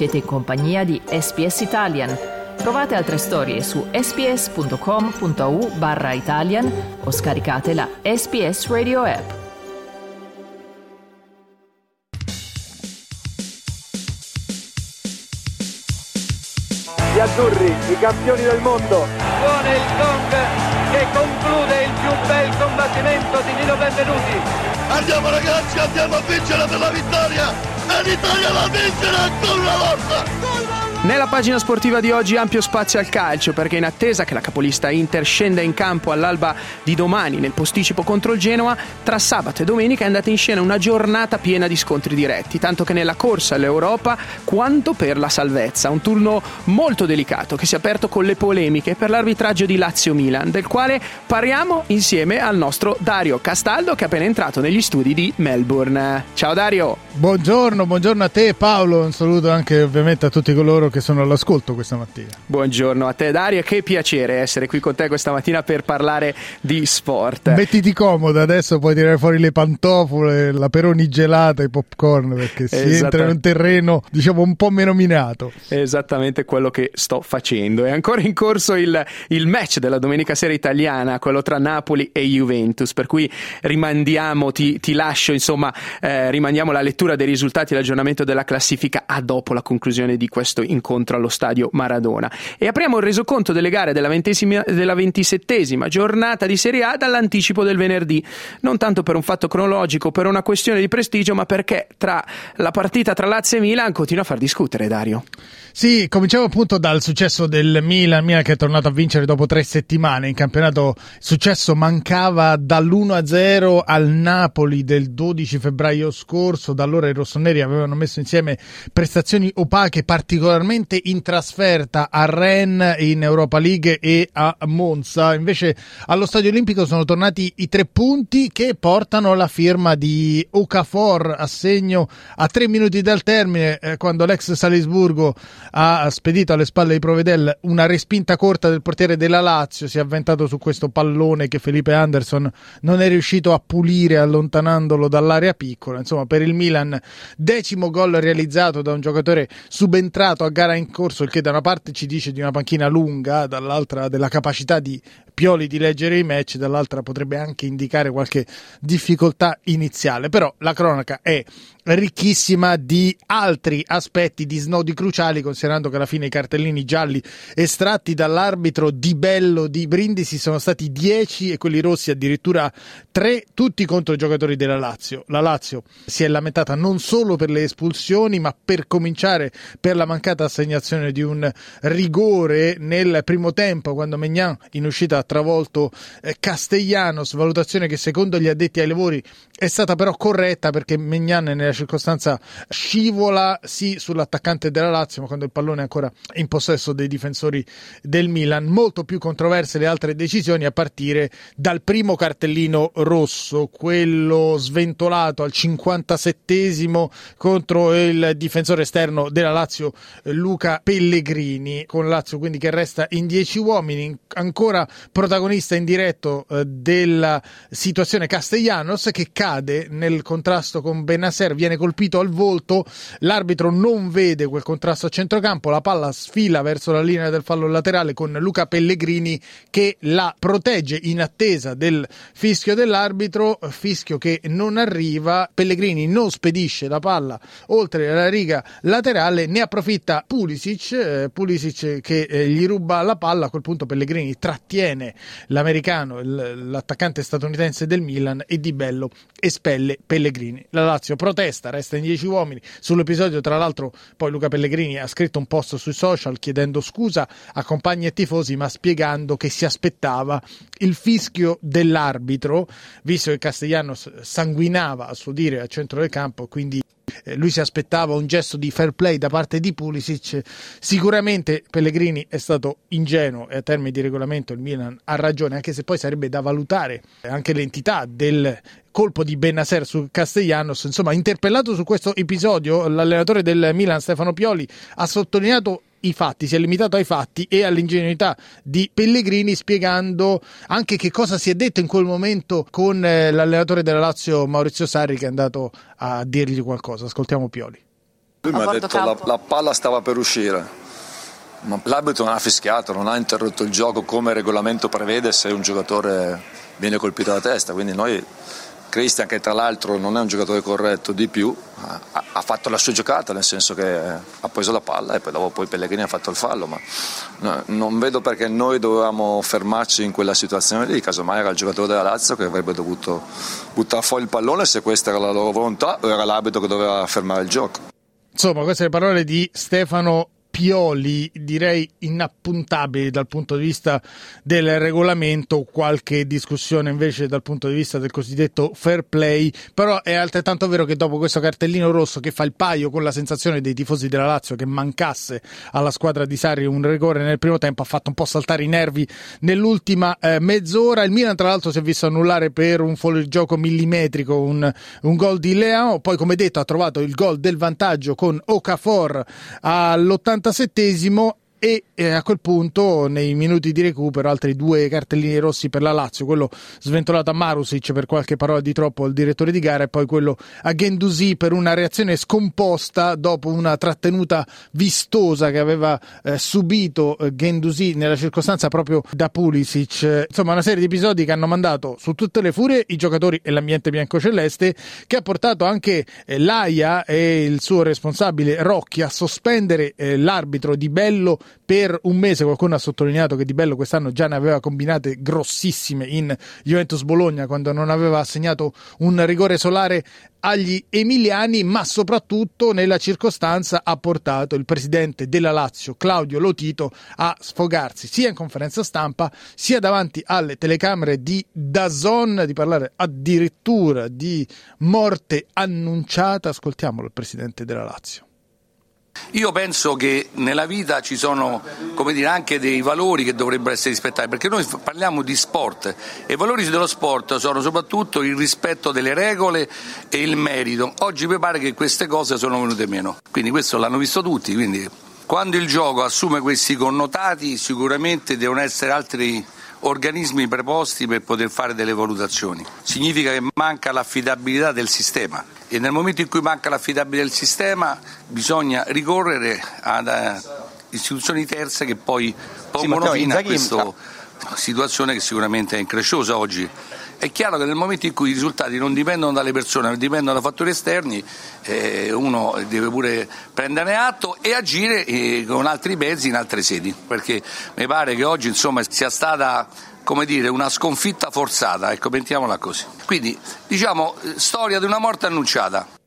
Siete in compagnia di SPS Italian. Trovate altre storie su sps.com.au barra Italian o scaricate la SPS Radio app. Gli azzurri, i campioni del mondo. Suona il gong che conclude il più bel combattimento di Nino Benvenuti. Andiamo ragazzi, andiamo a vincere per la vittoria! L'Italia la vincerà ancora una volta! Nella pagina sportiva di oggi ampio spazio al calcio perché in attesa che la capolista Inter scenda in campo all'alba di domani nel posticipo contro il Genoa, tra sabato e domenica è andata in scena una giornata piena di scontri diretti, tanto che nella corsa all'Europa quanto per la salvezza, un turno molto delicato che si è aperto con le polemiche per l'arbitraggio di Lazio-Milan, del quale parliamo insieme al nostro Dario Castaldo che è appena entrato negli studi di Melbourne. Ciao Dario! Buongiorno, buongiorno a te Paolo, un saluto anche ovviamente a tutti coloro che sono all'ascolto questa mattina. Buongiorno a te Dario, che piacere essere qui con te questa mattina per parlare di sport. Mettiti comoda, adesso puoi tirare fuori le pantofole, la peroni gelata, i popcorn perché si entra in un terreno diciamo un po' meno minato. Esattamente quello che sto facendo. È ancora in corso il, il match della domenica sera italiana, quello tra Napoli e Juventus, per cui rimandiamo, ti, ti lascio insomma, eh, rimandiamo la lettura dei risultati e l'aggiornamento della classifica a dopo la conclusione di questo incontro incontro allo stadio Maradona. E apriamo il resoconto delle gare della, della ventisettesima giornata di Serie A dall'anticipo del venerdì, non tanto per un fatto cronologico, per una questione di prestigio, ma perché tra la partita tra Lazio e Milan continua a far discutere Dario. Sì, cominciamo appunto dal successo del Milan, Milan che è tornato a vincere dopo tre settimane in campionato. Il successo mancava dall'1-0 al Napoli del 12 febbraio scorso, da allora i rossoneri avevano messo insieme prestazioni opache particolarmente direttamente in trasferta a Rennes in Europa League e a Monza. Invece allo Stadio Olimpico sono tornati i tre punti che portano la firma di Okafor a segno a tre minuti dal termine eh, quando l'ex Salisburgo ha spedito alle spalle di Provedel una respinta corta del portiere della Lazio. Si è avventato su questo pallone che Felipe Anderson non è riuscito a pulire allontanandolo dall'area piccola. Insomma, per il Milan, decimo gol realizzato da un giocatore subentrato a gara in corso, il che da una parte ci dice di una panchina lunga, dall'altra della capacità di Pioli di leggere i match, dall'altra potrebbe anche indicare qualche difficoltà iniziale. Però la cronaca è ricchissima di altri aspetti, di snodi cruciali, considerando che alla fine i cartellini gialli estratti dall'arbitro di Bello di Brindisi sono stati 10 e quelli rossi addirittura 3, tutti contro i giocatori della Lazio. La Lazio si è lamentata non solo per le espulsioni, ma per cominciare per la mancata assegnazione di un rigore nel primo tempo, quando Megnan in uscita travolto eh, Castellanos, valutazione che secondo gli addetti ai lavori è stata però corretta perché Megnan nella circostanza scivola sì sull'attaccante della Lazio, ma quando il pallone è ancora in possesso dei difensori del Milan. Molto più controverse le altre decisioni a partire dal primo cartellino rosso, quello sventolato al 57esimo contro il difensore esterno della Lazio Luca Pellegrini, con Lazio quindi che resta in 10 uomini, ancora protagonista indiretto eh, della situazione Castellanos che cade nel contrasto con Benasser, viene colpito al volto, l'arbitro non vede quel contrasto a centrocampo, la palla sfila verso la linea del fallo laterale con Luca Pellegrini che la protegge in attesa del fischio dell'arbitro, fischio che non arriva, Pellegrini non spedisce la palla oltre la riga laterale, ne approfitta Pulisic, eh, Pulisic che eh, gli ruba la palla, a quel punto Pellegrini trattiene l'americano, l'attaccante statunitense del Milan e Di Bello espelle Pellegrini. La Lazio protesta, resta in 10 uomini. Sull'episodio, tra l'altro, poi Luca Pellegrini ha scritto un post sui social chiedendo scusa a compagni e tifosi, ma spiegando che si aspettava il fischio dell'arbitro, visto che Castellano sanguinava a suo dire al centro del campo, quindi lui si aspettava un gesto di fair play da parte di Pulisic. Sicuramente Pellegrini è stato ingenuo e a termini di regolamento il Milan ha ragione, anche se poi sarebbe da valutare anche l'entità del colpo di Benasser su Castellanos. Insomma, interpellato su questo episodio, l'allenatore del Milan Stefano Pioli ha sottolineato i fatti, si è limitato ai fatti e all'ingenuità di Pellegrini spiegando anche che cosa si è detto in quel momento con eh, l'allenatore della Lazio Maurizio Sarri che è andato a dirgli qualcosa. Ascoltiamo Pioli. Lui mi ha detto la, la palla stava per uscire, ma l'arbitro non ha fischiato, non ha interrotto il gioco come il regolamento prevede se un giocatore viene colpito alla testa, quindi noi Cristian che tra l'altro non è un giocatore corretto di più ha, ha, fatto la sua giocata nel senso che ha preso la palla e poi dopo poi Pellegrini ha fatto il fallo ma no, non vedo perché noi dovevamo fermarci in quella situazione lì. Casomai era il giocatore della Lazio che avrebbe dovuto buttare fuori il pallone se questa era la loro volontà o era l'arbitro che doveva fermare il gioco. Insomma queste le parole di Stefano Pioli direi inappuntabili dal punto di vista del regolamento, qualche discussione invece dal punto di vista del cosiddetto fair play, però è altrettanto vero che dopo questo cartellino rosso che fa il paio con la sensazione dei tifosi della Lazio che mancasse alla squadra di Sarri un rigore nel primo tempo ha fatto un po' saltare i nervi nell'ultima eh, mezz'ora, il Milan tra l'altro si è visto annullare per un fuorigioco millimetrico un, un gol di Leao, poi come detto ha trovato il gol del vantaggio con Okafor all'80 47esimo e eh, a quel punto nei minuti di recupero altri due cartellini rossi per la Lazio, quello sventolato a Marusic per qualche parola di troppo al direttore di gara e poi quello a Gendusi per una reazione scomposta dopo una trattenuta vistosa che aveva eh, subito eh, Gendusi nella circostanza proprio da Pulisic. Insomma una serie di episodi che hanno mandato su tutte le furie i giocatori e l'ambiente biancoceleste che ha portato anche eh, l'AIA e il suo responsabile Rocchi a sospendere eh, l'arbitro di Bello per un mese qualcuno ha sottolineato che Di Bello quest'anno già ne aveva combinate grossissime in Juventus Bologna quando non aveva assegnato un rigore solare agli emiliani, ma soprattutto nella circostanza ha portato il presidente della Lazio, Claudio Lotito, a sfogarsi sia in conferenza stampa sia davanti alle telecamere di Dazon, di parlare addirittura di morte annunciata. Ascoltiamolo il presidente della Lazio. Io penso che nella vita ci sono dire, anche dei valori che dovrebbero essere rispettati, perché noi parliamo di sport e i valori dello sport sono soprattutto il rispetto delle regole e il merito. Oggi mi pare che queste cose sono venute meno, quindi questo l'hanno visto tutti, quindi quando il gioco assume questi connotati sicuramente devono essere altri organismi preposti per poter fare delle valutazioni. Significa che manca l'affidabilità del sistema e nel momento in cui manca l'affidabilità del sistema bisogna ricorrere ad eh, istituzioni terze che poi pongono fine a questa situazione che sicuramente è incresciosa oggi. È chiaro che nel momento in cui i risultati non dipendono dalle persone, ma dipendono da fattori esterni, eh, uno deve pure prenderne atto e agire eh, con altri mezzi in altre sedi, perché mi pare che oggi insomma, sia stata come dire, una sconfitta forzata, ecco, mettiamola così. Quindi, diciamo, storia di una morte annunciata.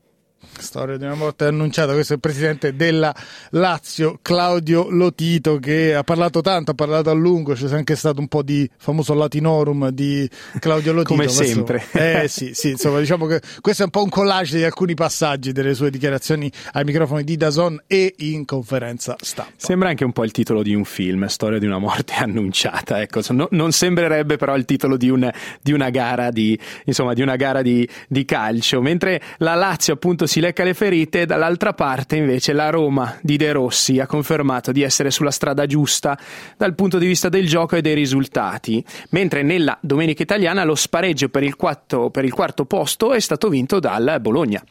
Storia di una morte annunciata, questo è il presidente della Lazio, Claudio Lotito, che ha parlato tanto, ha parlato a lungo, c'è anche stato un po' di famoso latinorum di Claudio Lotito. Come sempre. Eh sì, sì, insomma, diciamo che questo è un po' un collage di alcuni passaggi delle sue dichiarazioni ai microfoni di Dazon e in conferenza stampa. Sembra anche un po' il titolo di un film, Storia di una morte annunciata, ecco, no, non sembrerebbe però il titolo di, un, di una gara, di, insomma, di, una gara di, di calcio, mentre la Lazio appunto si lecca le ferite, dall'altra parte invece la Roma di De Rossi ha confermato di essere sulla strada giusta dal punto di vista del gioco e dei risultati, mentre nella domenica italiana lo spareggio per il quarto, per il quarto posto è stato vinto dal Bologna.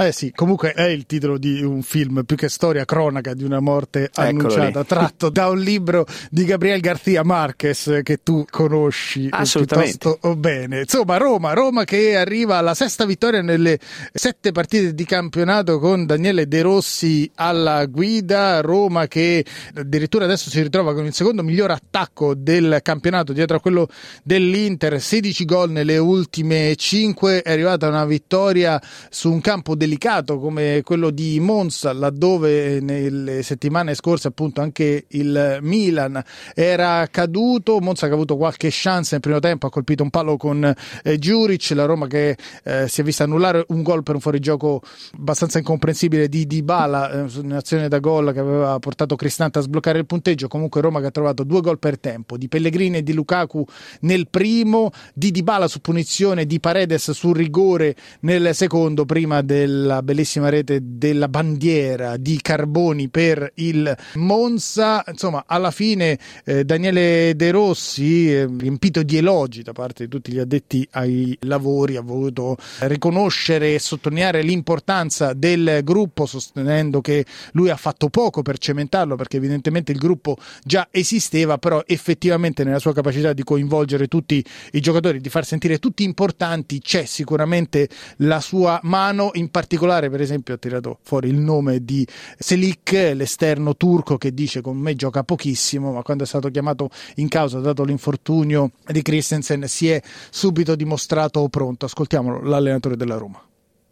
Eh sì, comunque è il titolo di un film più che storia cronaca di una morte annunciata, tratto da un libro di Gabriel García Marquez che tu conosci piuttosto bene. Insomma, Roma, Roma che arriva alla sesta vittoria nelle sette partite di campionato con Daniele De Rossi alla guida, Roma che addirittura adesso si ritrova con il secondo miglior attacco del campionato dietro a quello dell'Inter, 16 gol nelle ultime 5, è arrivata una vittoria su un campo del delicato come quello di Monza, laddove nelle settimane scorse appunto anche il Milan era caduto, Monza che ha avuto qualche chance nel primo tempo, ha colpito un palo con eh, Giuric, la Roma che eh, si è vista annullare un gol per un fuorigioco abbastanza incomprensibile di Dybala, eh, un'azione da gol che aveva portato Cristante a sbloccare il punteggio, comunque Roma che ha trovato due gol per tempo, di Pellegrini e di Lukaku nel primo, di Dybala su punizione, di Paredes su rigore nel secondo prima del la bellissima rete della bandiera di Carboni per il Monza. Insomma, alla fine eh, Daniele De Rossi, eh, riempito di elogi da parte di tutti gli addetti ai lavori, ha voluto riconoscere e sottolineare l'importanza del gruppo, sostenendo che lui ha fatto poco per cementarlo perché evidentemente il gruppo già esisteva, però effettivamente nella sua capacità di coinvolgere tutti i giocatori, di far sentire tutti importanti, c'è sicuramente la sua mano, in particolare per esempio ha tirato fuori il nome di Selik, l'esterno turco che dice con me gioca pochissimo, ma quando è stato chiamato in causa dato l'infortunio di Christensen si è subito dimostrato pronto. Ascoltiamolo, l'allenatore della Roma.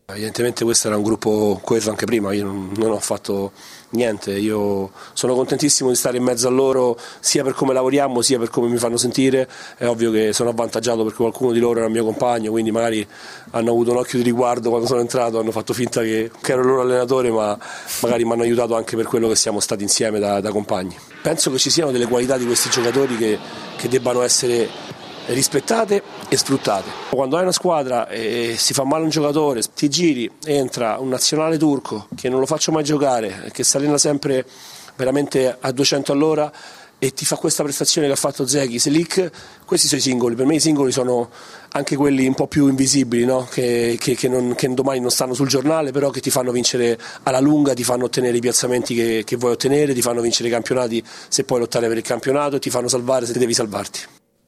Evidentemente questo era un gruppo coeso anche prima, io non, ho fatto niente, io sono contentissimo di stare in mezzo a loro sia per come lavoriamo sia per come mi fanno sentire, è ovvio che sono avvantaggiato perché qualcuno di loro era mio compagno, quindi magari hanno avuto un occhio di riguardo quando sono entrato, hanno fatto finta che, che ero il loro allenatore, ma magari mi hanno aiutato anche per quello che siamo stati insieme da, da compagni. Penso che ci siano delle qualità di questi giocatori che, che debbano essere rispettate e sfruttate. Quando hai una squadra e si fa male un giocatore, ti giri, entra un nazionale turco che non lo faccio mai giocare, che si allena sempre veramente a 200 all'ora e ti fa questa prestazione che ha fatto Zeghi, Selic, questi sono i singoli, per me i singoli sono anche quelli un po' più invisibili, no? che, che, che, non, che, domani non stanno sul giornale, però che ti fanno vincere alla lunga, ti fanno ottenere i piazzamenti che, vuoi ottenere, ti fanno vincere i campionati se puoi lottare per il campionato, ti fanno salvare se devi salvarti.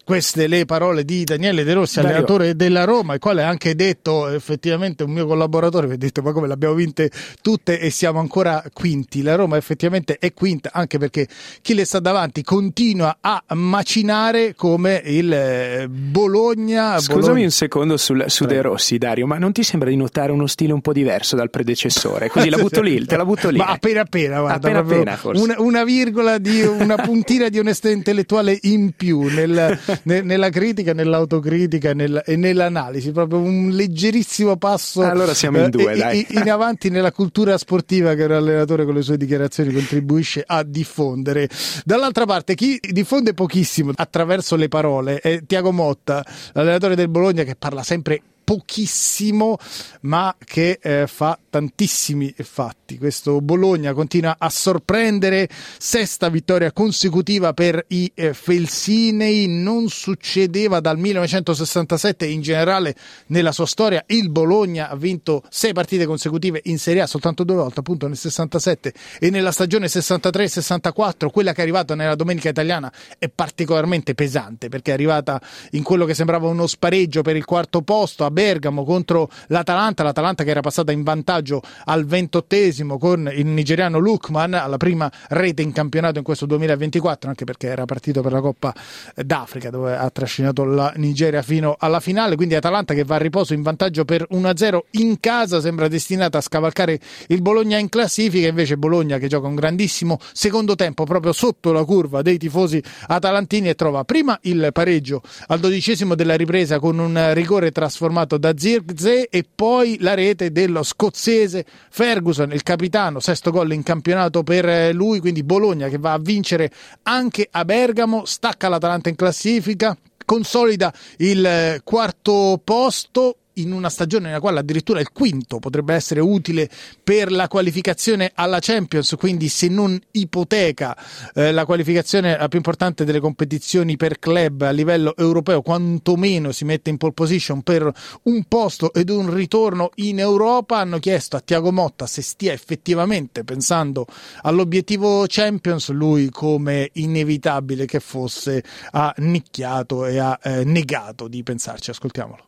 Queste le parole di Daniele De Rossi, Dario. allenatore della Roma, il quale ha anche detto effettivamente un mio collaboratore mi ha detto ma come le abbiamo vinte tutte e siamo ancora quinti. La Roma effettivamente è quinta anche perché chi le sta davanti continua a macinare come il eh, Bologna. Scusami Bologna. un secondo sul, su De Rossi, Dario, ma non ti sembra di notare uno stile un po' diverso dal predecessore? Così la butto lì, te la butto lì. Ma appena appena, guarda, appena appena forse. Una, una virgola di una puntina di onestà intellettuale in più nel nella critica, nell'autocritica nel, e nell'analisi, proprio un leggerissimo passo allora siamo in due, eh, dai. in avanti nella cultura sportiva che l'allenatore con le sue dichiarazioni contribuisce a diffondere. Dall'altra parte, chi diffonde pochissimo attraverso le parole è Tiago Motta, l'allenatore del Bologna che parla sempre pochissimo, ma che eh, fa tantissimi fatti. Questo Bologna continua a sorprendere, sesta vittoria consecutiva per i eh, Felsinei, non succedeva dal 1967 in generale nella sua storia. Il Bologna ha vinto sei partite consecutive in Serie A soltanto due volte, appunto nel 67 e nella stagione 63-64, quella che è arrivata nella domenica italiana è particolarmente pesante perché è arrivata in quello che sembrava uno spareggio per il quarto posto, Bergamo contro l'Atalanta, l'Atalanta che era passata in vantaggio al ventottesimo con il nigeriano Lukman alla prima rete in campionato in questo 2024, anche perché era partito per la Coppa d'Africa dove ha trascinato la Nigeria fino alla finale, quindi Atalanta che va a riposo in vantaggio per 1-0 in casa, sembra destinata a scavalcare il Bologna in classifica, invece Bologna che gioca un grandissimo secondo tempo proprio sotto la curva dei tifosi atalantini e trova prima il pareggio al dodicesimo della ripresa con un rigore trasformato da Zirkzee e poi la rete dello scozzese Ferguson, il capitano, sesto gol in campionato per eh, lui, quindi Bologna che va a vincere anche a Bergamo, stacca l'Atalanta in classifica, consolida il eh, quarto posto in una stagione nella quale addirittura il quinto potrebbe essere utile per la qualificazione alla Champions, quindi se non ipoteca eh, la qualificazione la più importante delle competizioni per club a livello europeo, quantomeno si mette in pole position per un posto ed un ritorno in Europa, hanno chiesto a Tiago Motta se stia effettivamente pensando all'obiettivo Champions, lui come inevitabile che fosse ha nicchiato e ha eh, negato di pensarci, ascoltiamolo.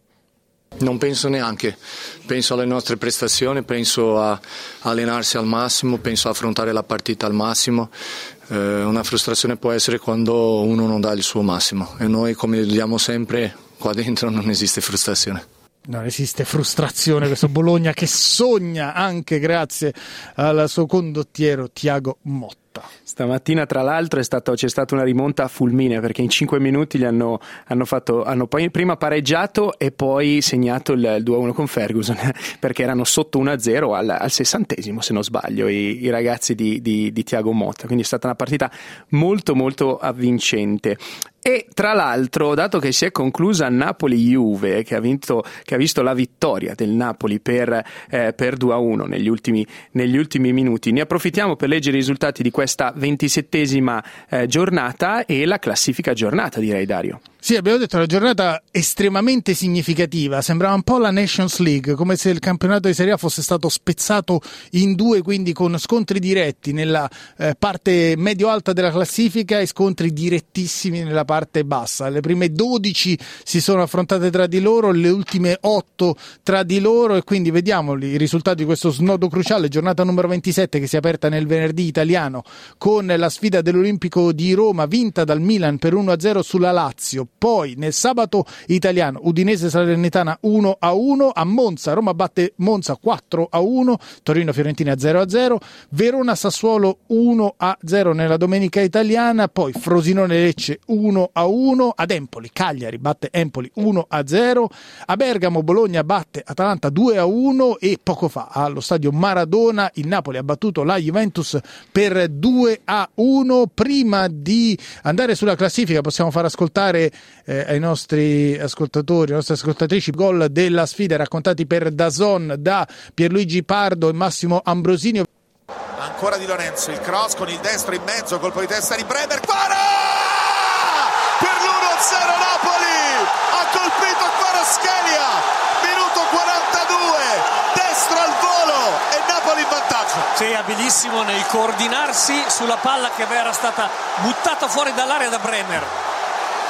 Non penso neanche, penso alle nostre prestazioni, penso a allenarsi al massimo, penso a affrontare la partita al massimo. Eh, una frustrazione può essere quando uno non dà il suo massimo e noi come diciamo sempre qua dentro non esiste frustrazione. Non esiste frustrazione, questo Bologna che sogna anche grazie al suo condottiero Tiago Motta. Stamattina, tra l'altro, stato, c'è stata una rimonta fulminea perché in 5 minuti gli hanno, hanno, fatto, hanno prima pareggiato e poi segnato il, il 2-1 con Ferguson perché erano sotto 1-0 al, al sessantesimo, se non sbaglio, i, i ragazzi di, di, di, Tiago Motta. Quindi è stata una partita molto, molto avvincente. E tra l'altro, dato che si è conclusa Napoli-Juve, che ha, vinto, che ha visto la vittoria del Napoli per, eh, per 2-1 negli ultimi, negli ultimi, minuti, ne approfittiamo per leggere i risultati di questa ventisettesima eh, giornata e la classifica giornata, direi Dario. Sì, abbiamo detto una giornata estremamente significativa, sembrava un po' la Nations League, come se il campionato di Serie A fosse stato spezzato in due, quindi con scontri diretti nella eh, parte medio-alta della classifica e scontri direttissimi nella parte bassa. Le prime 12 si sono affrontate tra di loro, le ultime 8 tra di loro e quindi vediamo i risultati di questo snodo cruciale, giornata numero 27 che si è aperta nel venerdì italiano con la sfida dell'Olimpico di Roma vinta dal Milan per 1-0 sulla Lazio poi nel sabato italiano Udinese Salernitana 1 a 1, a Monza Roma batte Monza 4 a 1, Torino Fiorentina 0 a 0, Verona Sassuolo 1 a 0 nella domenica italiana, poi Frosinone Lecce 1 a 1, ad Empoli Cagliari batte Empoli 1 a 0, a Bergamo Bologna batte Atalanta 2 a 1 e poco fa allo stadio Maradona il Napoli ha battuto la Juventus per 2 a 1. Prima di andare sulla classifica possiamo far ascoltare eh, ai nostri ascoltatori, alle nostre ascoltatrici, gol della sfida raccontati per Dazon da Pierluigi Pardo e Massimo Ambrosini. Ancora di Lorenzo, il cross con il destro in mezzo, colpo di testa di Bremer, para! Per l'1-0 Napoli! Ha colpito Kvaratskhelia, minuto 42, destro al volo e Napoli in vantaggio. Sì, abilissimo nel coordinarsi sulla palla che era stata buttata fuori dall'area da Bremer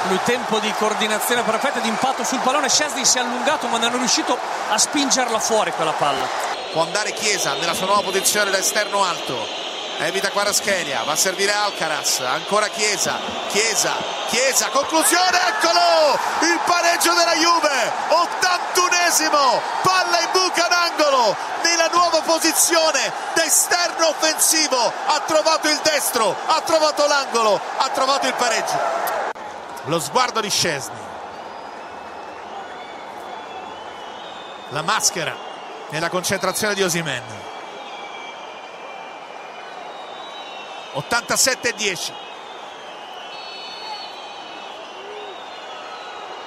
lui tempo di coordinazione perfetta di impatto sul pallone. Scesni si è allungato ma non è riuscito a spingerla fuori quella palla. Può andare Chiesa nella sua nuova posizione da esterno alto. Evita Quaraschelia va a servire Alcaraz. Ancora Chiesa Chiesa Chiesa conclusione eccolo! Il pareggio della Juve 81esimo palla in buca d'angolo nella nuova posizione d'esterno offensivo. Ha trovato il destro ha trovato l'angolo ha trovato il pareggio lo sguardo di Scesni la maschera nella concentrazione di Osimen. 87-10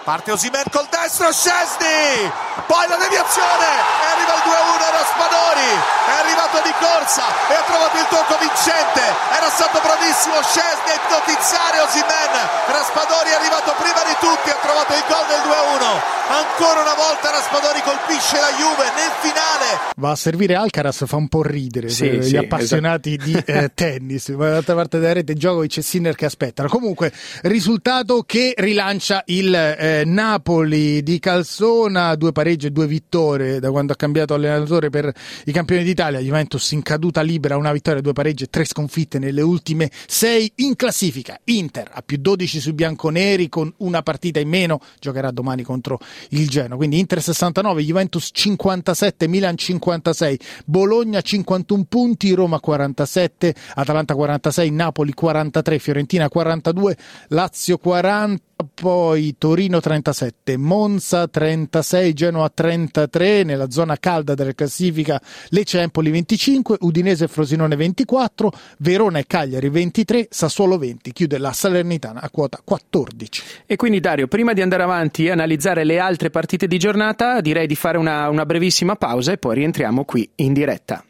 parte Osimen col destro Scesni poi la deviazione! E arriva il 2-1 Raspadori è arrivato di corsa e ha trovato il tocco vincente! Era stato bravissimo Scesni a ipnotizzare Osimen! Raspadori è arrivato prima di tutti ha trovato il gol del 2-1 ancora una volta Raspadori colpisce la Juve nel finale! Va a servire Alcaraz fa un po' ridere sì, gli sì, appassionati esatto. di eh, tennis. Dall'altra parte della rete Djokovic e Sinner che aspettano comunque risultato che rilancia il eh, Napoli di Calzona due pareggi e due vittorie da quando ha cambiato allenatore per i campioni d'Italia Juventus in caduta libera una vittoria due pareggi e tre sconfitte nelle ultime sei in classifica Inter a più 12 sui bianconeri con una partita in meno giocherà domani contro il Genoa. Quindi Inter 69, Juventus 57, Milan 56, Bologna 51 punti, Roma 47, Atalanta 46, Napoli 43, Fiorentina 42, Lazio 40 poi Torino 37, Monza 36, Genoa 33, nella zona calda della classifica Lecce Empoli 25, Udinese Frosinone 24, Verona e Cagliari 23, Sassuolo 20, chiude la Salernitana a quota 14. E quindi Dario, prima di andare avanti e analizzare le altre partite di giornata, direi di fare una, una brevissima pausa e poi rientriamo qui in diretta.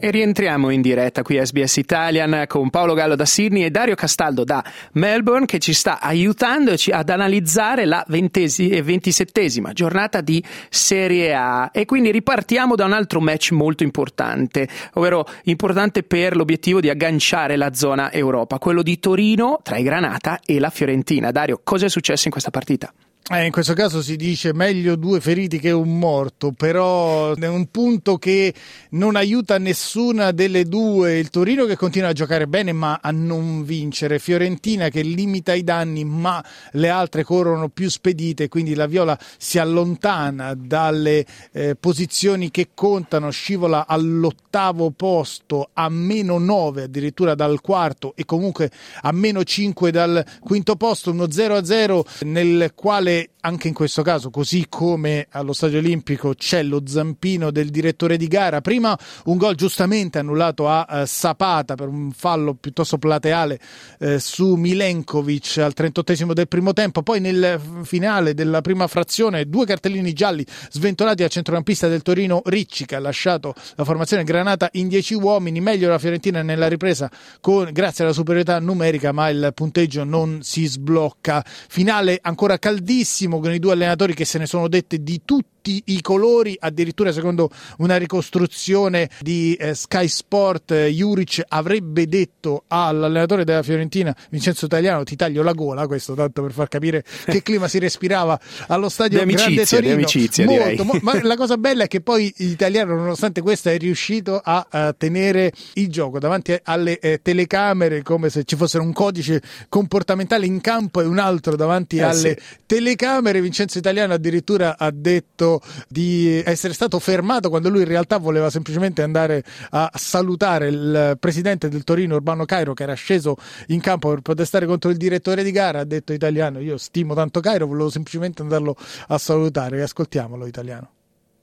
E rientriamo in diretta qui a SBS Italian con Paolo Gallo da Sydney e Dario Castaldo da Melbourne che ci sta aiutandoci ad analizzare la ventisettesima giornata di Serie A. E quindi ripartiamo da un altro match molto importante, ovvero importante per l'obiettivo di agganciare la zona Europa, quello di Torino tra i Granata e la Fiorentina. Dario, cosa è successo in questa partita? Eh, in questo caso si dice meglio due feriti che un morto, però è un punto che non aiuta nessuna delle due. Il Torino che continua a giocare bene ma a non vincere, Fiorentina che limita i danni ma le altre corrono più spedite, quindi la Viola si allontana dalle eh, posizioni che contano, scivola all'ottavo posto a meno 9 addirittura dal quarto e comunque a meno 5 dal quinto posto, uno 0-0 nel quale it anche in questo caso, così come allo Stadio Olimpico, c'è lo zampino del direttore di gara. Prima un gol giustamente annullato a eh, Sapata per un fallo piuttosto plateale eh, su Milenkovic al 38 del primo tempo. Poi nel finale della prima frazione, due cartellini gialli sventolati al centrocampista del Torino Ricci, che ha lasciato la formazione granata in 10 uomini. Meglio la Fiorentina nella ripresa con, grazie alla superiorità numerica, ma il punteggio non si sblocca. Finale ancora caldissimo con i due allenatori che se ne sono dette di tutti i colori, addirittura secondo una ricostruzione di eh, Sky Sport, eh, Juric avrebbe detto all'allenatore della Fiorentina, Vincenzo Italiano, ti taglio la gola, questo tanto per far capire che clima si respirava allo stadio di amicizia, Grande Torino. Di amicizia, Molto, mo- ma la cosa bella è che poi l'italiano, nonostante questo, è riuscito a, a tenere il gioco davanti alle eh, telecamere come se ci fosse un codice comportamentale in campo e un altro davanti Eh, alle sì. telecamere. Vincenzo Italiano addirittura ha detto di essere stato fermato quando lui in realtà voleva semplicemente andare a salutare il presidente del Torino Urbano Cairo che era sceso in campo per protestare contro il direttore di gara. Ha detto Italiano: Io stimo tanto Cairo, volevo semplicemente andarlo a salutare. Ascoltiamolo, Italiano.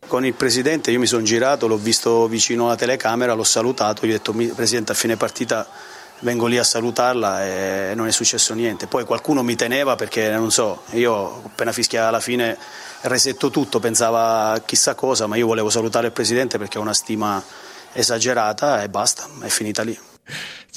Con il presidente io mi sono girato, l'ho visto vicino alla telecamera, l'ho salutato, gli ho detto "Mi- presidente a fine partita vengo lì a salutarla e non è successo niente. Poi qualcuno mi teneva perché non so, io appena fischiava alla fine resetto tutto, pensava chissà cosa, ma io volevo salutare il presidente perché ho una stima esagerata e basta, è finita lì.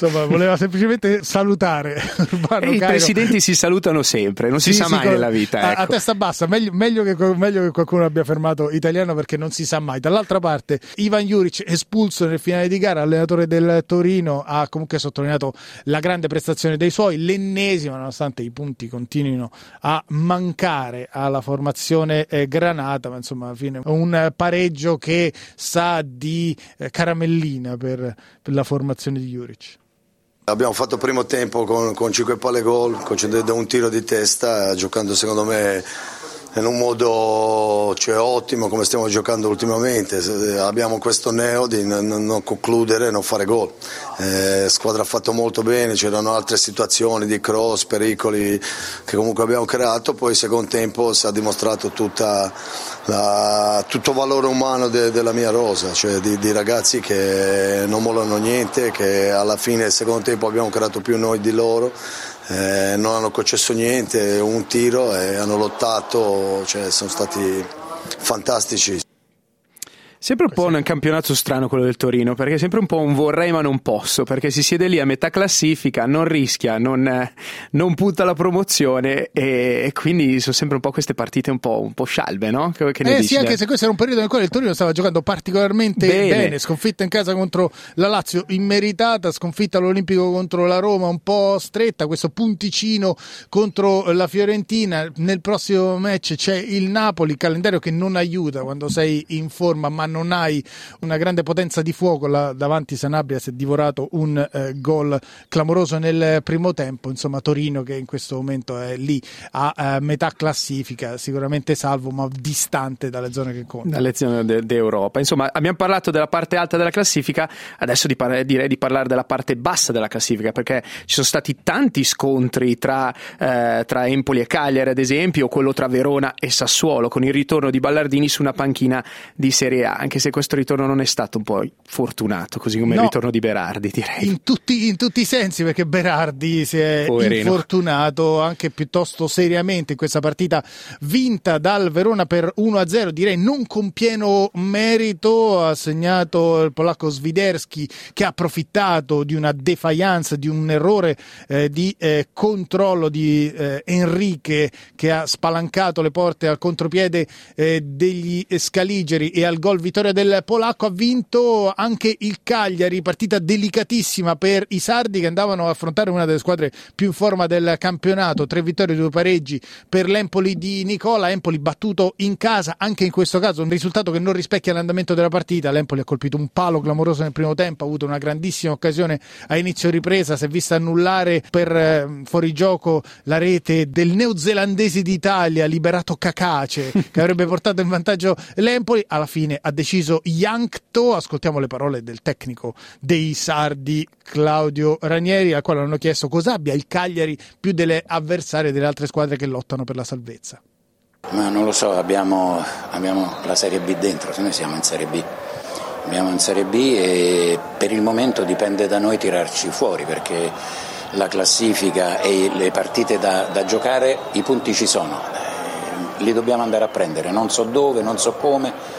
Insomma, voleva semplicemente salutare Urbano E i Cairo. presidenti si salutano sempre, non si Sì, sa sì, mai con- nella vita. A, a ecco. testa bassa, meglio, meglio che, meglio che qualcuno abbia fermato italiano perché non si sa mai. Dall'altra parte, Ivan Juric, espulso nel finale di gara, allenatore del Torino, ha comunque sottolineato la grande prestazione dei suoi, l'ennesima, nonostante i punti continuino a mancare alla formazione eh, granata, ma insomma, alla fine un pareggio che sa di eh, caramellina per, per la formazione di Juric. Abbiamo fatto primo tempo con, con 5 palle gol, concedendo un tiro di testa, giocando secondo me in un modo cioè, ottimo come stiamo giocando ultimamente. Se- Abbiamo questo neo di non, concludere, non fare gol. Eh, squadra ha fatto molto bene, c'erano altre situazioni di cross, pericoli che comunque abbiamo creato, poi secondo tempo si è dimostrato tutta la- tutto il valore umano de- della mia rosa, cioè di, di ragazzi che non mollano niente, che alla fine del secondo tempo abbiamo creato più noi di loro, eh, non hanno concesso niente, un tiro e hanno lottato, cioè sono stati fantastici. Sempre un po' un campionato strano quello del Torino, perché è sempre un po' un vorrei ma non posso, perché si siede lì a metà classifica, non rischia, non, eh, non punta la promozione e, e quindi sono sempre un po' queste partite un po', un po' scialbe, no? Che, che ne Eh dici, sì, anche se questo era un periodo nel quale il Torino stava giocando particolarmente Bene. bene. sconfitta in casa contro la Lazio immeritata, sconfitta all'Olimpico contro la Roma un po' stretta, questo punticino contro la Fiorentina. Nel prossimo match c'è il Napoli, calendario che non aiuta quando sei in forma, ma non hai una grande potenza di fuoco. Là davanti Sanabria si è divorato un eh, gol clamoroso nel primo tempo. Insomma, Torino che in questo momento è lì a eh, metà classifica, sicuramente salvo, ma distante dalle zone che contano. La lezione de- d'Europa. Insomma, abbiamo parlato della parte alta della classifica, adesso di par- direi di parlare della parte bassa della classifica, perché ci sono stati tanti scontri tra, eh, tra Empoli e Cagliari, ad esempio, o quello tra Verona e Sassuolo, con il ritorno di Ballardini su una panchina di Serie A, anche se questo ritorno non è stato un po' fortunato, così come No. il ritorno di Berardi, direi. In tutti, in tutti i sensi, perché Berardi si è Poverino. infortunato anche piuttosto seriamente in questa partita vinta dal Verona per 1-0, direi non con pieno merito, ha segnato il polacco Swiderski che ha approfittato di una defiance, di un errore eh, di eh, controllo di eh, Enrique che ha spalancato le porte al contropiede eh, degli scaligeri e al gol vittoria del polacco ha vinto anche il Cagliari, partita delicatissima per i sardi che andavano a affrontare una delle squadre più in forma del campionato, tre vittorie, due pareggi per l'Empoli di Nicola, Empoli battuto in casa, anche in questo caso un risultato che non rispecchia l'andamento della partita, l'Empoli ha colpito un palo clamoroso nel primo tempo, ha avuto una grandissima occasione a inizio ripresa, si è vista annullare per eh, fuorigioco la rete del neozelandese d'Italia, liberato Cacace, che avrebbe portato in vantaggio l'Empoli, alla fine ha deciso Yankto, ascoltiamo le parole del tecnico dei sardi Claudio Ranieri, al quale hanno chiesto cosa abbia il Cagliari più delle avversarie delle altre squadre che lottano per la salvezza. Ma non lo so, abbiamo, abbiamo la Serie B dentro, noi siamo in Serie B. Abbiamo in Serie B e per il momento dipende da noi tirarci fuori perché la classifica e le partite da, da giocare, i punti ci sono, eh, li dobbiamo andare a prendere, non so dove, non so come,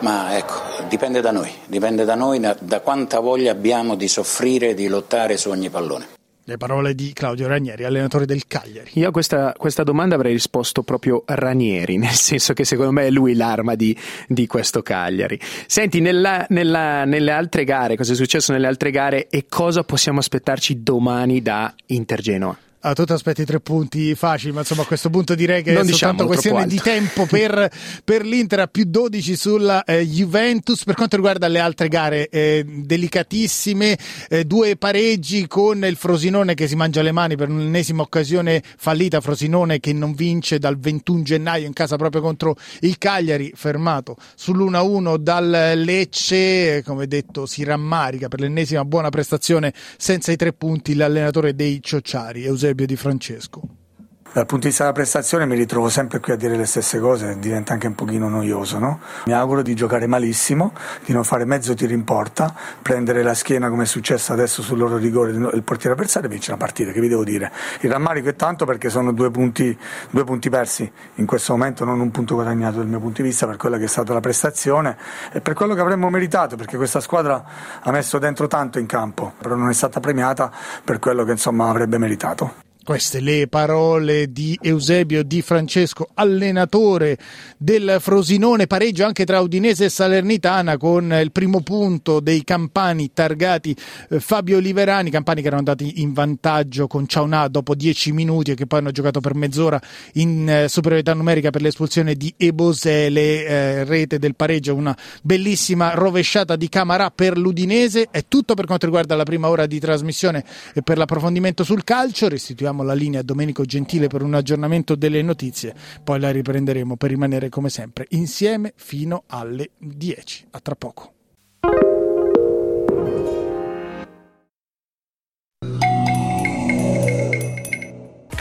ma ecco, dipende da noi, dipende da noi da, da quanta voglia abbiamo di soffrire, di lottare su ogni pallone. Le parole di Claudio Ranieri, allenatore del Cagliari. Io a questa, questa, domanda avrei risposto proprio Ranieri, nel senso che secondo me è lui l'arma di, di questo Cagliari. Senti, nella, nella, nelle altre gare, cosa è successo nelle altre gare e cosa possiamo aspettarci domani da Inter Genoa? Ah, tu ti aspetti tre punti facili, ma insomma a questo punto direi che non è diciamo soltanto questione di tempo per, per, l'Inter a più 12 sulla eh, Juventus. Per quanto riguarda le altre gare, eh, delicatissime, eh, due pareggi con il Frosinone che si mangia le mani per un'ennesima occasione fallita. Frosinone che non vince dal 21 gennaio in casa proprio contro il Cagliari, fermato sull'1-1 dal Lecce. Come detto, si rammarica per l'ennesima buona prestazione senza i tre punti l'allenatore dei Ciociari. Eusebio Eusebio Di Francesco. Dal punto di vista della prestazione mi ritrovo sempre qui a dire le stesse cose, diventa anche un pochino noioso. No? Mi auguro di giocare malissimo, di non fare mezzo tiro in porta, prendere la schiena come è successo adesso sul loro rigore del portiere avversario e vincere la partita, che vi devo dire. Il rammarico è tanto perché sono due punti, due punti persi in questo momento, non un punto guadagnato dal mio punto di vista per quella che è stata la prestazione e per quello che avremmo meritato, perché questa squadra ha messo dentro tanto in campo, però non è stata premiata per quello che insomma avrebbe meritato. Queste le parole di Eusebio Di Francesco, allenatore del Frosinone, pareggio anche tra Udinese e Salernitana con il primo punto dei campani targati eh, Fabio Oliverani, campani che erano andati in vantaggio con Ciaunà dopo dieci minuti e che poi hanno giocato per mezz'ora in eh, superiorità numerica per l'espulsione di Ebosele, eh, rete del pareggio, una bellissima rovesciata di Camarà per l'Udinese. È tutto per quanto riguarda la prima ora di trasmissione e per l'approfondimento sul calcio. Restituiamo diamo la linea a Domenico Gentile per un aggiornamento delle notizie, poi la riprenderemo per rimanere come sempre insieme fino alle 10. A tra poco.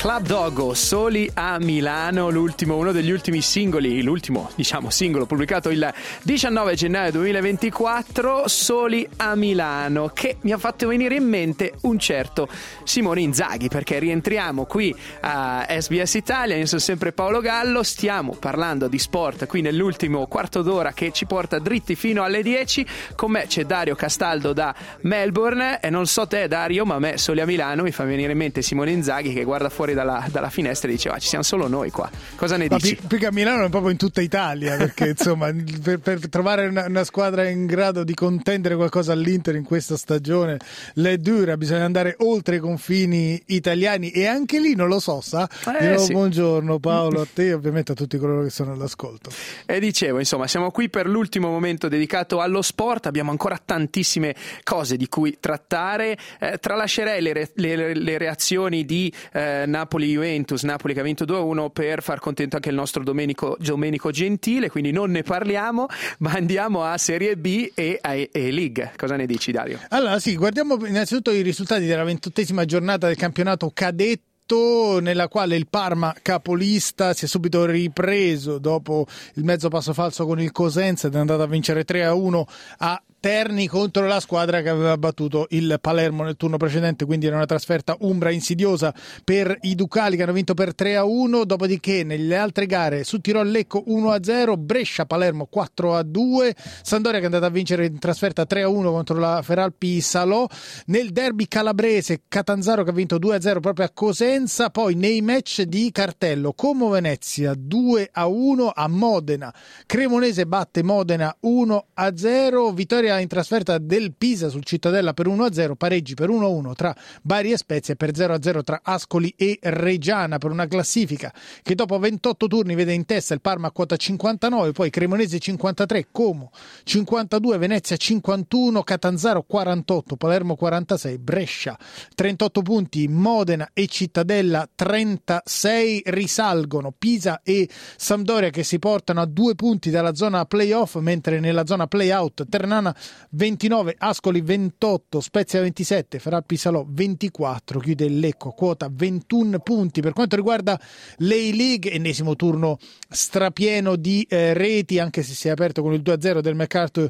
Club Dogo, Soli a Milano, l'ultimo, uno degli ultimi singoli, l'ultimo diciamo singolo pubblicato il 19 gennaio 2024, Soli a Milano, che mi ha fatto venire in mente un certo Simone Inzaghi, perché rientriamo qui a SBS Italia, io sono sempre Paolo Gallo, stiamo parlando di sport qui nell'ultimo quarto d'ora che ci porta dritti fino alle 10, con me c'è Dario Castaldo da Melbourne e non so te Dario, ma a me Soli a Milano mi fa venire in mente Simone Inzaghi che guarda fuori dalla, dalla finestra e diceva ci siamo solo noi qua. Cosa ne dici? Più, più che a Milano è proprio in tutta Italia, perché insomma per, per, trovare una, una, squadra in grado di contendere qualcosa all'Inter in questa stagione l'è dura, bisogna andare oltre i confini italiani e anche lì non lo so, sa? Eh, sì. Buongiorno Paolo, a te e ovviamente a tutti coloro che sono all'ascolto. E dicevo, insomma, siamo qui per l'ultimo momento dedicato allo sport, abbiamo ancora tantissime cose di cui trattare, eh, tralascerei le, re, le, le, reazioni di eh, Napoli-Juventus, Napoli che ha vinto 2-1 per far contento anche il nostro Domenico, Domenico Gentile, quindi non ne parliamo, ma andiamo a Serie B e a e League. Cosa ne dici Dario? Allora sì, guardiamo innanzitutto i risultati della ventottesima giornata del campionato cadetto nella quale il Parma capolista si è subito ripreso dopo il mezzo passo falso con il Cosenza ed è andato a vincere 3 a 1 a Terni contro la squadra che aveva battuto il Palermo nel turno precedente, quindi era una trasferta umbra insidiosa per i Ducali che hanno vinto per 3 a 1. Dopodiché, nelle altre gare, su Tirol Lecco 1 a 0, Brescia Palermo 4 a 2, Sandoria che è andata a vincere in trasferta 3 a 1 contro la Feralpi Salò. Nel derby calabrese, Catanzaro che ha vinto 2 a 0 proprio a Cosenza. Poi nei match di cartello, Como Venezia 2 a 1 a Modena, Cremonese batte Modena 1 a 0, vittoria vittoria in trasferta del Pisa sul Cittadella per 1-0, pareggi per 1-1 tra Bari e Spezia e per 0-0 tra Ascoli e Reggiana per una classifica che dopo 28 turni vede in testa il Parma a quota 59, poi Cremonese 53, Como 52, Venezia 51, Catanzaro 48, Palermo 46, Brescia 38 punti, Modena e Cittadella 36 risalgono Pisa e Sampdoria che si portano a due punti dalla zona playoff mentre nella zona playout Ternana 29, Ascoli 28, Spezia 27, Ferral Pisalò 24, chiude il Lecco, quota 21 punti. Per quanto riguarda l'A-League, ennesimo turno strapieno di eh, reti, anche se si è aperto con il 2-0 del MacArthur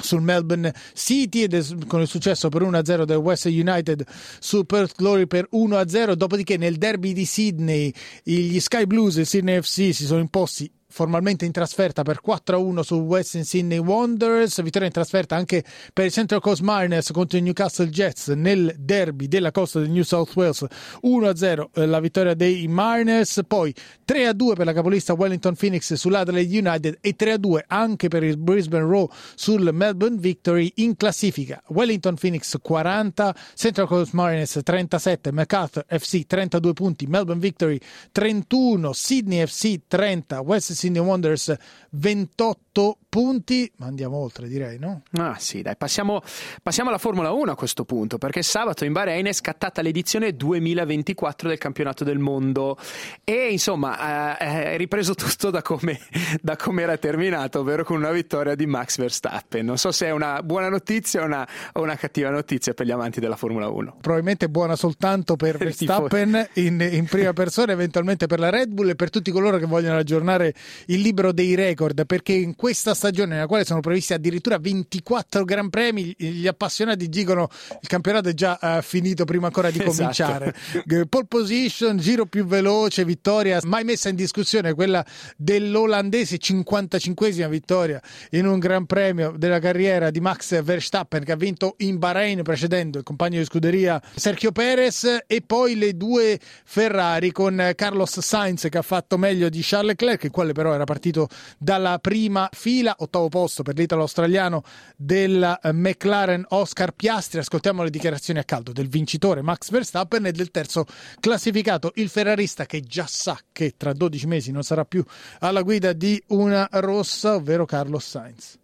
sul Melbourne City ed con il successo per 1-0 del West United su Perth Glory per 1-0 dopodiché nel derby di Sydney gli Sky Blues e Sydney FC si sono imposti formalmente in trasferta per 4-1 su Western Sydney Wanderers, vittoria in trasferta anche per il Central Coast Mariners contro i Newcastle Jets nel derby della costa del New South Wales, 1-0 eh, la vittoria dei Mariners, poi 3-2 per la capolista Wellington Phoenix sull'Adelaide United e 3-2 anche per il Brisbane Row sul Melbourne Victory in classifica. Wellington Phoenix 40, Central Coast Mariners 37, MacArthur FC 32 punti, Melbourne Victory 31, Sydney FC 30, West Sydney Wanderers 28 punti, ma andiamo oltre direi, no? Ah sì, dai, passiamo, passiamo, alla Formula 1 a questo punto, perché sabato in Bahrain è scattata l'edizione 2024 del campionato del mondo e insomma eh, è ripreso tutto da come, da come, era terminato, ovvero con una vittoria di Max Verstappen. Non so se è una buona notizia o una, o una cattiva notizia per gli amanti della Formula 1. Probabilmente buona soltanto per Verstappen in, in prima persona, eventualmente per la Red Bull e per tutti coloro che vogliono aggiornare il libro dei record, perché in questa stagione nella quale sono previsti addirittura 24 Gran Premi, gli appassionati dicono il campionato è già uh, finito prima ancora di esatto. cominciare. Esatto. Pole position, giro più veloce, vittoria mai messa in discussione, quella dell'olandese 55esima vittoria in un Gran Premio della carriera di Max Verstappen che ha vinto in Bahrain precedendo il compagno di scuderia Sergio Perez e poi le due Ferrari con Carlos Sainz che ha fatto meglio di Charles Leclerc, il quale però era partito dalla prima fila, ottavo posto per l'italo australiano della eh, McLaren Oscar Piastri. Ascoltiamo le dichiarazioni a caldo del vincitore Max Verstappen e del terzo classificato, il ferrarista che già sa che tra 12 mesi non sarà più alla guida di una rossa, ovvero Carlos Sainz.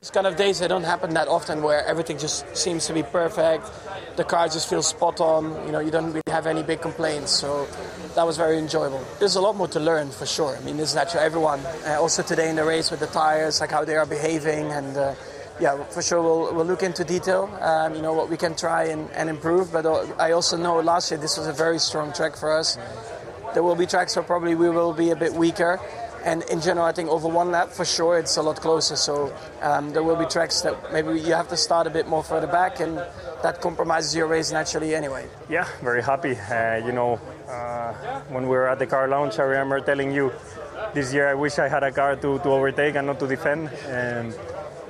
It's kind of days that don't happen that often where everything just seems to be perfect. The car just feels spot on. You know, you don't really have any big complaints. So that was very enjoyable. There's a lot more to learn for sure. I mean, is natural. Everyone, uh, also today in the race with the tires, like how they are behaving, and uh, yeah, for sure we'll, we'll look into detail. Um, you know what we can try and, and improve. But uh, I also know last year this was a very strong track for us. There will be tracks where probably we will be a bit weaker. And in general, I think over one lap for sure it's a lot closer. So um, there will be tracks that maybe you have to start a bit more further back, and that compromises your race naturally anyway. Yeah, very happy. Uh, you know, uh, when we were at the car launch, I remember telling you this year I wish I had a car to, to overtake and not to defend. And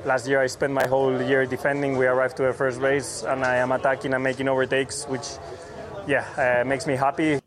last year I spent my whole year defending. We arrived to the first race, and I am attacking and making overtakes, which yeah uh, makes me happy.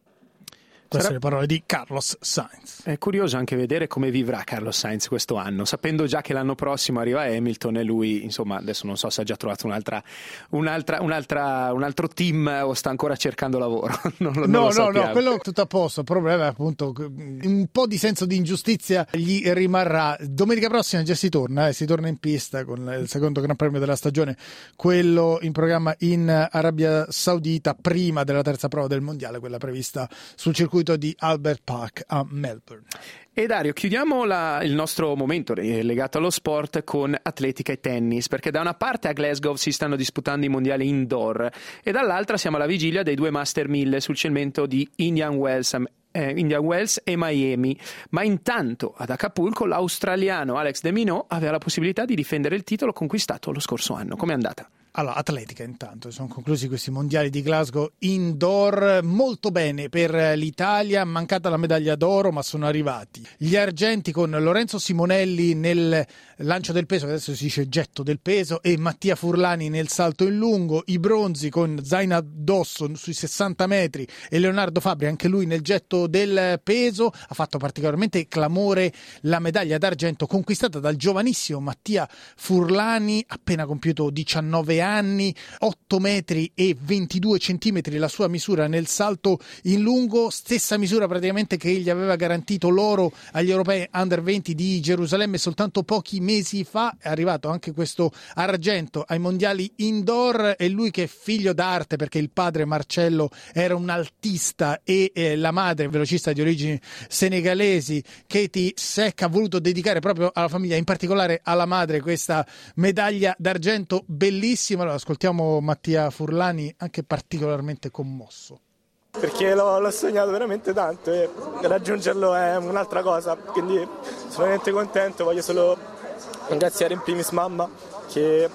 Queste Sarà... le parole di Carlos Sainz. È curioso anche vedere come vivrà Carlos Sainz questo anno, sapendo già che l'anno prossimo arriva Hamilton e lui, insomma, adesso non so se ha già trovato un'altra, un'altra, un'altra, un altro team o sta ancora cercando lavoro. non lo, no, non no, no, quello è tutto a posto. Il problema è appunto un po' di senso di ingiustizia gli rimarrà. Domenica prossima già si torna, eh, si torna in pista con il secondo Gran Premio della stagione, quello in programma in Arabia Saudita, prima della terza prova del mondiale, quella prevista sul circuito circuito di Albert Park a Melbourne. E Dario, chiudiamo la, il nostro momento legato allo sport con atletica e tennis, perché da una parte a Glasgow si stanno disputando i mondiali indoor e dall'altra siamo alla vigilia dei due Master 1000 sul cemento di Indian Wells eh, Indian Wells e Miami. Ma intanto ad Acapulco l'australiano Alex De Minot aveva la possibilità di difendere il titolo conquistato lo scorso anno. Come è andata? Allora, atletica intanto, sono conclusi questi mondiali di Glasgow indoor. Molto bene per l'Italia, mancata la medaglia d'oro ma sono arrivati gli argenti con Lorenzo Simonelli nel lancio del peso, adesso si dice getto del peso, e Mattia Furlani nel salto in lungo, i bronzi con Zaina Dosso sui 60 metri e Leonardo Fabri, anche lui nel getto del peso, ha fatto particolarmente clamore la medaglia d'argento conquistata dal giovanissimo Mattia Furlani, appena compiuto 19 anni anni, 8 metri e 22 centimetri la sua misura nel salto in lungo, stessa misura praticamente che gli aveva garantito l'oro agli europei under 20 di Gerusalemme soltanto pochi mesi fa. È arrivato anche questo argento ai mondiali indoor e lui che è figlio d'arte perché il padre Marcello era un altista e eh, la madre velocista di origini senegalesi Katie Seck ha voluto dedicare proprio alla famiglia, in particolare alla madre, questa medaglia d'argento bellissima. Allora, ascoltiamo Mattia Furlani anche particolarmente commosso perché l'ho, l'ho, sognato veramente tanto e raggiungerlo è un'altra cosa, quindi sono veramente contento, voglio solo ringraziare in primis mamma che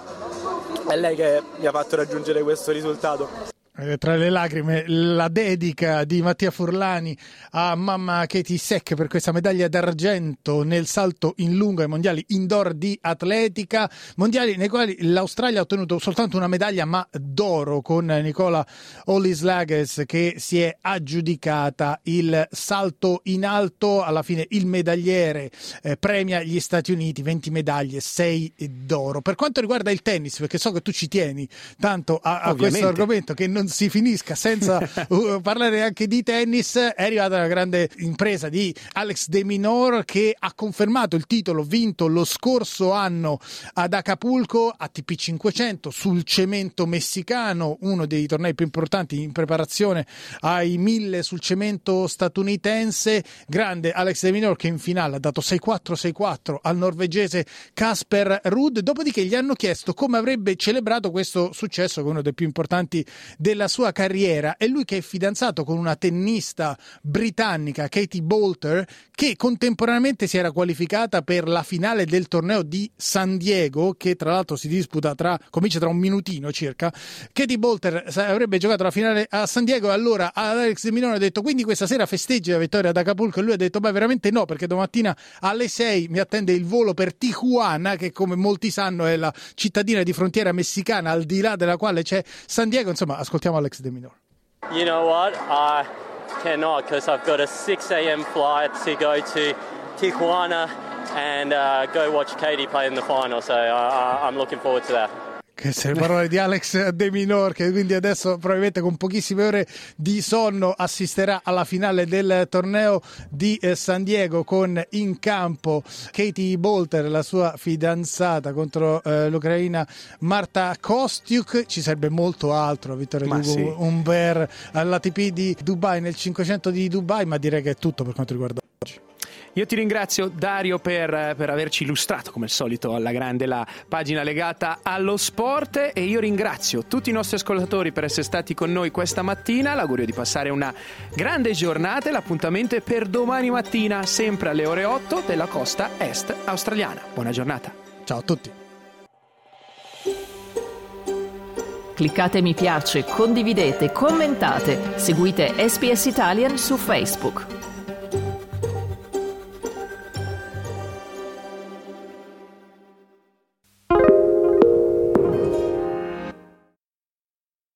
è lei che mi ha fatto raggiungere questo risultato. Eh, tra le lacrime la dedica di Mattia Furlani a mamma Katie Seck per questa medaglia d'argento nel salto in lungo ai mondiali indoor di atletica, mondiali nei quali l'Australia ha ottenuto soltanto una medaglia ma d'oro con Nicola Ollislages che si è aggiudicata il salto in alto, alla fine il medagliere eh, premia gli Stati Uniti 20 medaglie, 6 d'oro. Per quanto riguarda il tennis, perché so che tu ci tieni tanto a, a questo argomento che non si finisca senza uh, parlare anche di tennis, è arrivata la grande impresa di Alex De Minor che ha confermato il titolo vinto lo scorso anno ad Acapulco ATP 500 sul cemento messicano, uno dei tornei più importanti in preparazione ai 1000 sul cemento statunitense. Grande Alex De Minor che in finale ha dato 6-4 6-4 al norvegese Casper Ruud, dopodiché gli hanno chiesto come avrebbe celebrato questo successo che è uno dei più importanti della della sua carriera è lui che è fidanzato con una tennista britannica, Katie Bolter, che contemporaneamente si era qualificata per la finale del torneo di San Diego, che tra l'altro si disputa tra, comincia tra un minutino circa. Katie Bolter avrebbe giocato la finale a San Diego e allora Alex De Milone ha detto quindi questa sera festeggi la vittoria ad Acapulco e lui ha detto beh veramente no perché domattina alle 6 mi attende il volo per Tijuana che come molti sanno è la cittadina di frontiera messicana al di là della quale c'è San Diego, insomma ascoltiamo Alex De Minor. You know what? I cannot because I've got a 6 a.m. flight to go to Tijuana and uh, go watch Katie play in the final. So I'm looking forward to that. Queste le parole di Alex De Minor, che quindi adesso probabilmente con pochissime ore di sonno assisterà alla finale del torneo di eh, San Diego con in campo Katie Bolter, la sua fidanzata contro eh, l'Ucraina Marta Kostiuk. Ci sarebbe molto altro, Vittorio Dugo, sì. Umber all'ATP di Dubai, nel 500 di Dubai, ma direi che è tutto per quanto riguarda oggi. Io ti ringrazio Dario per, per, averci illustrato come al solito alla grande la pagina legata allo sport e io ringrazio tutti i nostri ascoltatori per essere stati con noi questa mattina, l'augurio di passare una grande giornata e l'appuntamento è per domani mattina sempre alle ore 8 della costa est australiana. Buona giornata. Ciao a tutti. Cliccate mi piace, condividete, commentate, seguite SPS Italian su Facebook.